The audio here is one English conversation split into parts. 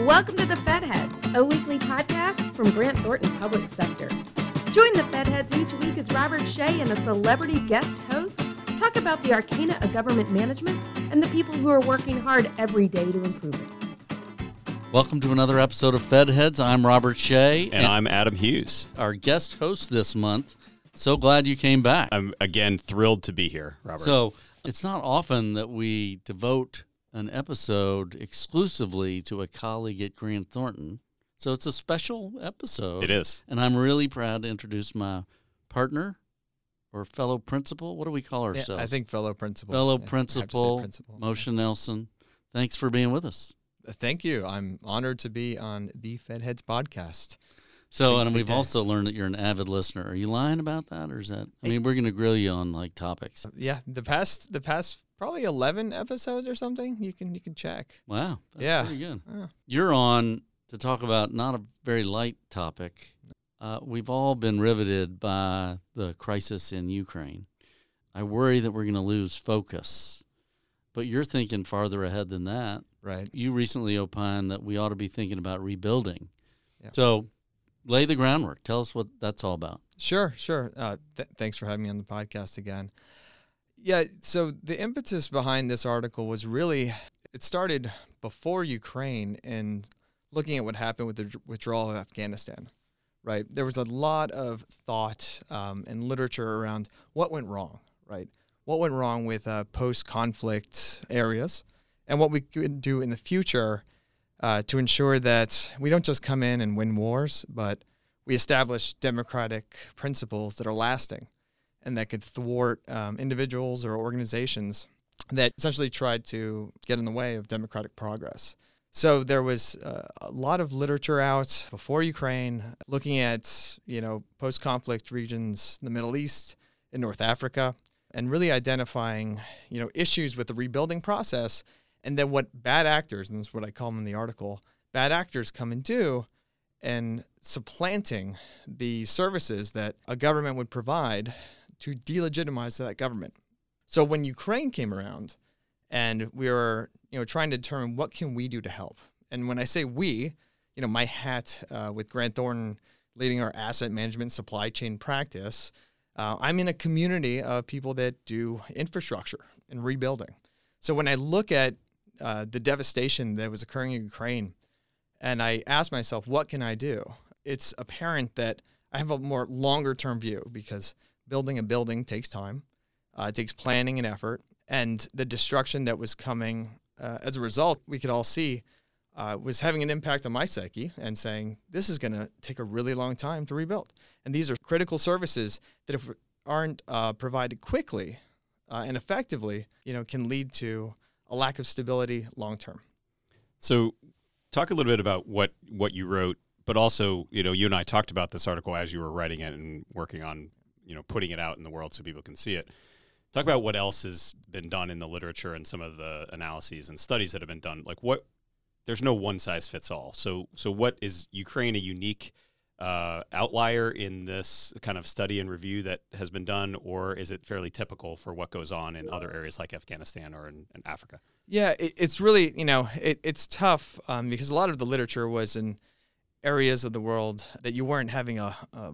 Welcome to the Fed Heads, a weekly podcast from Grant Thornton Public Sector. Join the Fed Heads each week as Robert Shea and a celebrity guest host talk about the arcana of government management and the people who are working hard every day to improve it. Welcome to another episode of Fed Heads. I'm Robert Shea. And, I'm Adam Hughes. our guest host this month. So glad you came back. I'm again thrilled to be here, Robert. So it's not often that we devote an episode exclusively to a colleague at Grant Thornton. So it's a special episode. it is. And I'm really proud to introduce my partner or fellow principal. What do we call Yeah, ourselves? I think fellow principal. fellow Yeah, I have to say principal, principal. Moshe Nelson. Thanks for being with us. Uh, Thank you. I'm honored to be on the Fed Heads podcast. So, and we've also learned that you're an avid listener. Are you lying about that, or is that? I mean, we're going to grill you on like topics. Yeah, the past the past probably 11 episodes or something. You can you can check. Wow, that's Yeah. pretty good. Yeah. You're on to talk about not a very light topic. Uh, we've all been riveted by the crisis in Ukraine. I worry that we're going to lose focus, but you're thinking farther ahead than that. Right. You recently opined that we ought to be thinking about rebuilding. Yeah. So, lay the groundwork. Tell us what that's all about. Sure, sure. Uh, th- thanks for having me on the podcast again. Yeah, so the impetus behind this article was really it started before Ukraine and looking at what happened with the withdrawal of Afghanistan. Right, there was a lot of thought um, and literature around what went wrong. Right, what went wrong with uh, post-conflict areas, and what we could do in the future uh, to ensure that we don't just come in and win wars, but we establish democratic principles that are lasting and that could thwart um, individuals or organizations that essentially tried to get in the way of democratic progress. So there was uh, a lot of literature out before Ukraine looking at, you know, post-conflict regions in the Middle East, in North Africa, and really identifying, you know, issues with the rebuilding process and then what bad actors, and this is what I call them in the article, bad actors come and do and supplanting the services that a government would provide to delegitimize that government. So when Ukraine came around and we were, you know, trying to determine what can we do to help. And when I say we, you know, my hat uh, with Grant Thornton leading our asset management supply chain practice, uh, I'm in a community of people that do infrastructure and rebuilding. So when I look at uh, the devastation that was occurring in Ukraine, and I ask myself, what can I do? It's apparent that I have a more longer term view because building a building takes time, uh, it takes planning and effort, and the destruction that was coming uh, as a result, we could all see, uh, was having an impact on my psyche and saying, this is going to take a really long time to rebuild. And these are critical services that, if aren't uh, provided quickly uh, and effectively, you know, can lead to a lack of stability long term. So, talk a little bit about what what you wrote, but also, you know, you and I talked about this article as you were writing it and working on, you know, putting it out in the world so people can see it. Talk about what else has been done in the literature and some of the analyses and studies that have been done. Like what there's no one size fits all. So so what is Ukraine a unique uh, outlier in this kind of study and review that has been done, or is it fairly typical for what goes on in other areas like Afghanistan or in, in Africa? Yeah, it, it's really you know it, it's tough um, because a lot of the literature was in areas of the world that you weren't having a a,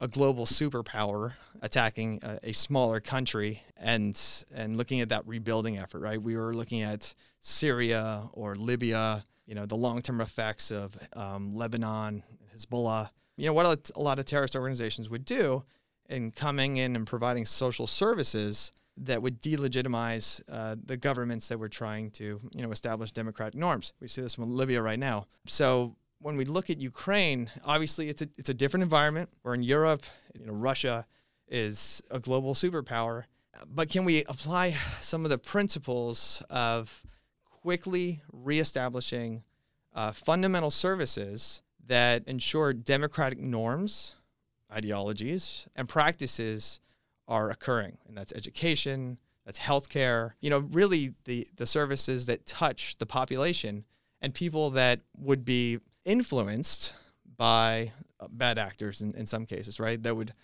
a global superpower attacking a, a smaller country and and looking at that rebuilding effort. Right, we were looking at Syria or Libya. You know the long term effects of um, Lebanon, Hezbollah. You know what a, a lot of terrorist organizations would do in coming in and providing social services that would delegitimize uh, the governments that were trying to, you know, establish democratic norms. We see this in Libya right now. So when we look at Ukraine, obviously it's a it's a different environment. We're in Europe. You know, Russia is a global superpower. But can we apply some of the principles of quickly reestablishing uh, fundamental services that ensure democratic norms, ideologies, and practices are occurring, and that's education, that's healthcare. You know, really the the services that touch the population and people that would be influenced by uh, bad actors in, in some cases, right? That would,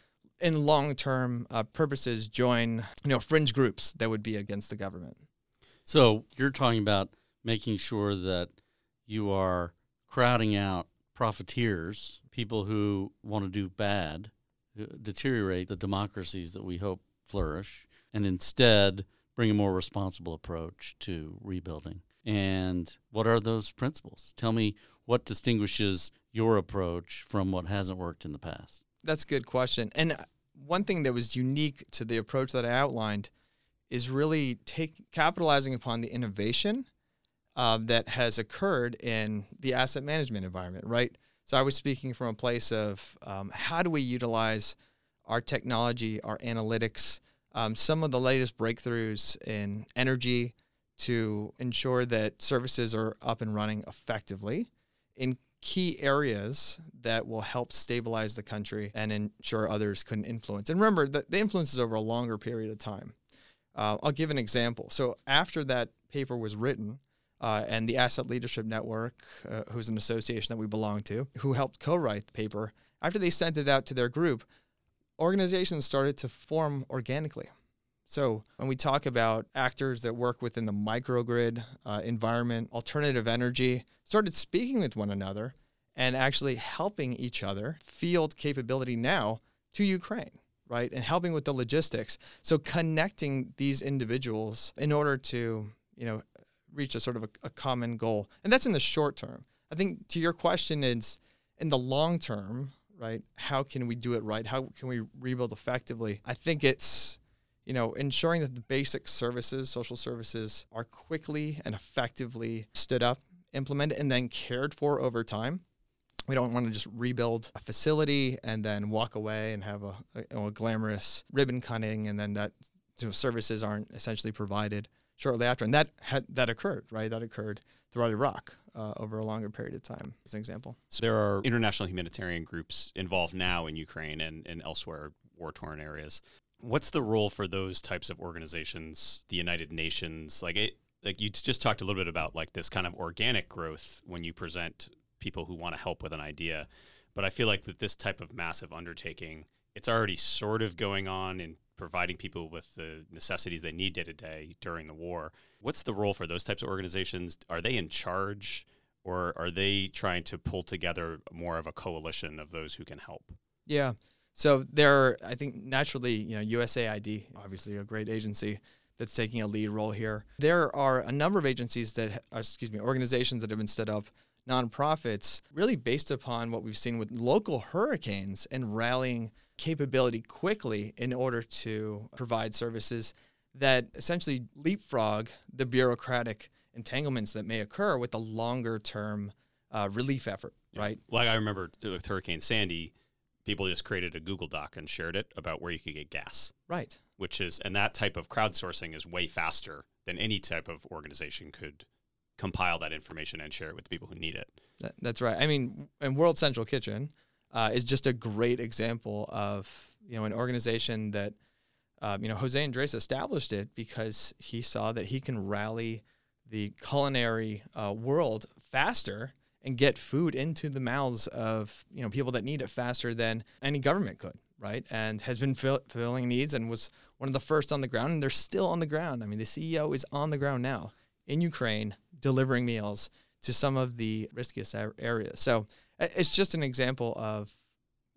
in long term uh, purposes, join you know fringe groups that would be against the government. So you're talking about making sure that you are crowding out profiteers, people who want to do bad, deteriorate the democracies that we hope flourish, and instead bring a more responsible approach to rebuilding. And what are those principles? Tell me what distinguishes your approach from what hasn't worked in the past. That's a good question. And uh, one thing that was unique to the approach that I outlined is really take capitalizing upon the innovation uh, that has occurred in the asset management environment, right? So I was speaking from a place of um, how do we utilize our technology, our analytics, um, some of the latest breakthroughs in energy to ensure that services are up and running effectively in key areas that will help stabilize the country and ensure others couldn't influence. And remember, the, the influence is over a longer period of time. Uh, I'll give an example. So after that paper was written, uh, and the Asset Leadership Network, uh, who's an association that we belong to, who helped co-write the paper, after they sent it out to their group, organizations started to form organically. So when we talk about actors that work within the microgrid uh, environment, alternative energy, started speaking with one another and actually helping each other field capability now to Ukraine right? And helping with the logistics. So connecting these individuals in order to, you know, reach a sort of a, a, common goal. And that's in the short term. I think to your question is in the long term, right? How can we do it right? How can we rebuild effectively? I think it's, you know, ensuring that the basic services, social services, are quickly and effectively stood up, implemented, and then cared for over time we don't want to just rebuild a facility and then walk away and have a, a, a glamorous ribbon cutting and then that you know, services aren't essentially provided shortly after. And that had, that occurred, right? That occurred throughout Iraq uh, over a longer period of time, as an example. So there are international humanitarian groups involved now in Ukraine and, and elsewhere, war torn areas. What's the role for those types of organizations, the United Nations? Like it, like you just talked a little bit about like this kind of organic growth when you present people who want to help with an idea. But I feel like with this type of massive undertaking, it's already sort of going on in providing people with the necessities they need day to day during the war. What's the role for those types of organizations? Are they in charge or are they trying to pull together more of a coalition of those who can help? Yeah. So there, are, I think naturally, you know, USAID, obviously a great agency that's taking a lead role here. There are a number of agencies that, uh, excuse me, organizations that have been stood up nonprofits, really based upon what we've seen with local hurricanes and rallying capability quickly in order to provide services that essentially leapfrog the bureaucratic entanglements that may occur with a longer term uh, relief effort, yeah. right? Like I remember with Hurricane Sandy, people just created a Google Doc and shared it about where you could get gas. Right. Which is, and that type of crowdsourcing is way faster than any type of organization could compile that information and share it with the people who need it. That, that's right. I mean, and World Central Kitchen uh, is just a great example of you know an organization that um, you know Jose Andres established it because he saw that he can rally the culinary uh, world faster and get food into the mouths of you know people that need it faster than any government could, right? And has been fill- filling needs and was one of the first on the ground, and they're still on the ground. I mean, the CEO is on the ground now in Ukraine delivering meals to some of the riskiest areas. So it's just an example of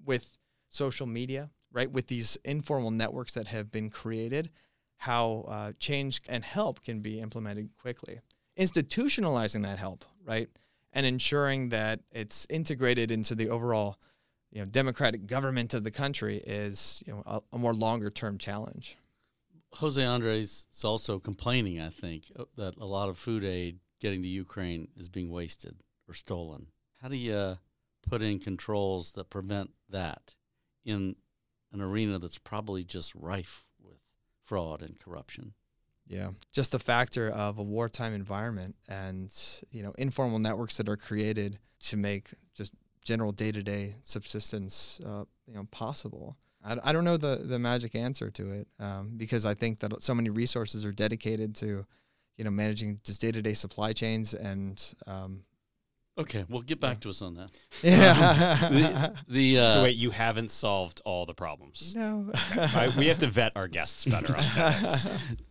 with social media, right? With these informal networks that have been created, how uh, change and help can be implemented quickly. Institutionalizing that help, right? And ensuring that it's integrated into the overall you know, democratic government of the country is you know, a, a more longer term challenge. Jose Andres is also complaining, I think, uh, that a lot of food aid getting to Ukraine is being wasted or stolen. How do you put in controls that prevent that in an arena that's probably just rife with fraud and corruption? Yeah, just the factor of a wartime environment and you know informal networks that are created to make just general day-to-day subsistence uh, you know possible. I, I don't know the the magic answer to it um, because I think that so many resources are dedicated to, you know, managing just day to day supply chains and. Um, okay, well, get back yeah. to us on that. Yeah. Um, the, the uh, so wait, you haven't solved all the problems. No, I, we have to vet our guests better on that.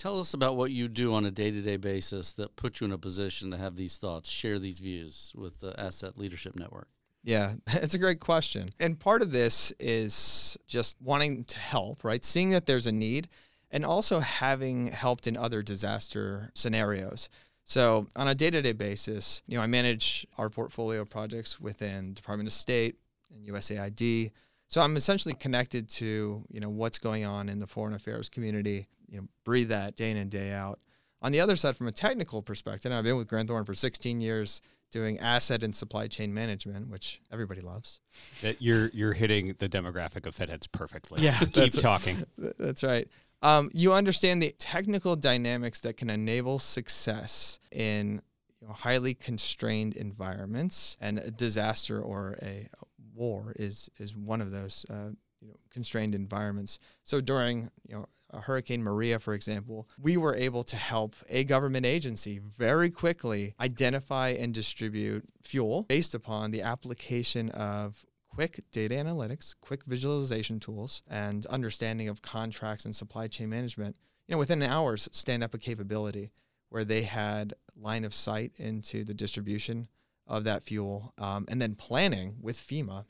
Tell us about what you do on a day to day basis that puts you in a position to have these thoughts, share these views with the Asset Leadership Network. Yeah, it's a great question. And part of this is just wanting to help, right? Seeing that there's a need and also having helped in other disaster scenarios. So, on a day to day basis, you know, I manage our portfolio projects within Department of State and USAID. So, I'm essentially connected to, you know, what's going on in the foreign affairs community, you know, breathe that day in and day out. On the other side, from a technical perspective, I've been with Grant Thornton for 16 years doing asset and supply chain management, which everybody loves. That you're you're hitting the demographic of FedHeads perfectly. Yeah, keep talking. That's right. Um, you understand the technical dynamics that can enable success in you know, highly constrained environments, and a disaster or a war is is one of those uh, you know, constrained environments. So during you know Hurricane Maria, for example, we were able to help a government agency very quickly identify and distribute fuel based upon the application of quick data analytics, quick visualization tools, and understanding of contracts and supply chain management. You know, within hours, stand up a capability where they had line of sight into the distribution of that fuel, um, and then planning with FEMA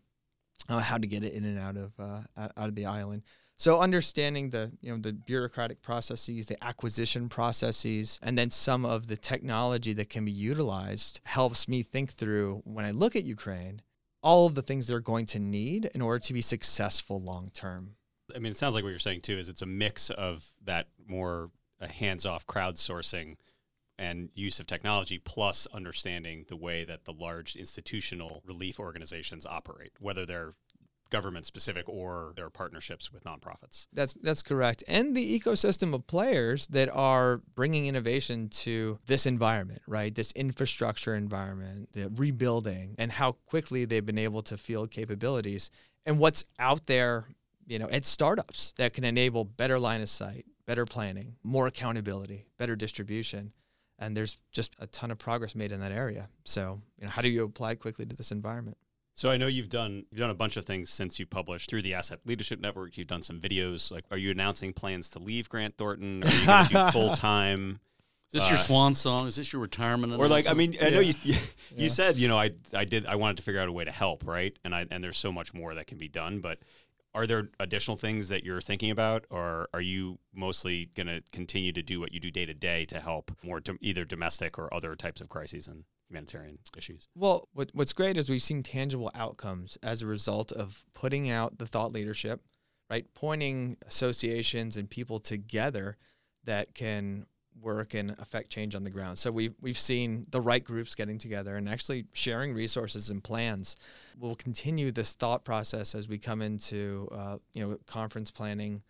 uh, how to get it in and out of uh, out of the island. So understanding the you know the bureaucratic processes, the acquisition processes, and then some of the technology that can be utilized helps me think through when I look at Ukraine, all of the things they're going to need in order to be successful long term. I mean, it sounds like what you're saying too is it's a mix of that more uh, hands-off crowdsourcing and use of technology plus understanding the way that the large institutional relief organizations operate whether they're government specific or their partnerships with nonprofits. That's that's correct. And the ecosystem of players that are bringing innovation to this environment, right? This infrastructure environment, the rebuilding and how quickly they've been able to field capabilities and what's out there, you know, at startups that can enable better line of sight, better planning, more accountability, better distribution and there's just a ton of progress made in that area. So, you know, how do you apply quickly to this environment? So I know you've done you've done a bunch of things since you published through the Asset Leadership Network. You've done some videos. Like, are you announcing plans to leave Grant Thornton? Are you going to do full time? Is this uh, your swan song? Is this your retirement? Or like, I mean, I yeah. know you you, yeah. said you know I I did I wanted to figure out a way to help, right? And I and there's so much more that can be done, but are there additional things that you're thinking about or are you mostly going to continue to do what you do day to day to help more do, either domestic or other types of crises and humanitarian issues. Well, what, what's great is we've seen tangible outcomes as a result of putting out the thought leadership, right? Pointing associations and people together that can work and affect change on the ground. So we've we've seen the right groups getting together and actually sharing resources and plans. We'll continue this thought process as we come into uh, you know conference planning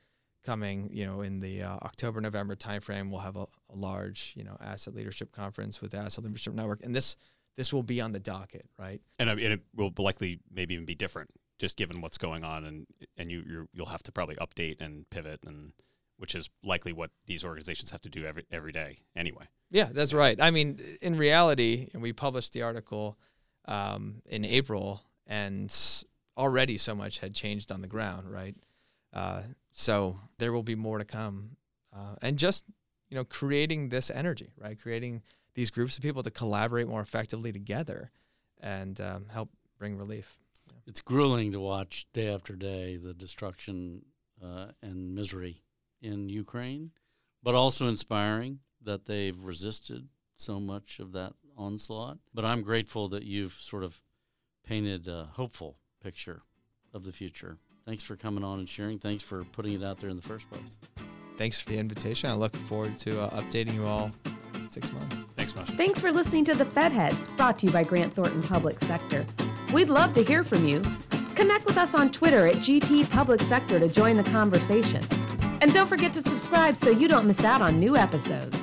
coming, you know, in the uh, October November timeframe, we'll have a, a, large, you know, asset leadership conference with the Asset Leadership Network, and this this will be on the docket, right? And, and it will likely maybe even be different, just given what's going on, and and you you will have to probably update and pivot, and which is likely what these organizations have to do every every day anyway. Yeah, that's right. I mean, in reality, and we published the article um, in April, and already so much had changed on the ground, right? Uh, so there will be more to come, uh, and just you know, creating this energy, right? Creating these groups of people to collaborate more effectively together and um, help bring relief. Yeah. It's grueling to watch day after day the destruction uh, and misery in Ukraine, but also inspiring that they've resisted so much of that onslaught. But I'm grateful that you've sort of painted a hopeful picture of the future Thanks for coming on and sharing. Thanks for putting it out there in the first place. Thanks for the invitation. I look forward to uh, updating you all in six months. Thanks much. Thanks for listening to the Fed Heads, brought to you by Grant Thornton Public Sector. We'd love to hear from you. Connect with us on Twitter at GT Public Sector to join the conversation. And don't forget to subscribe so you don't miss out on new episodes.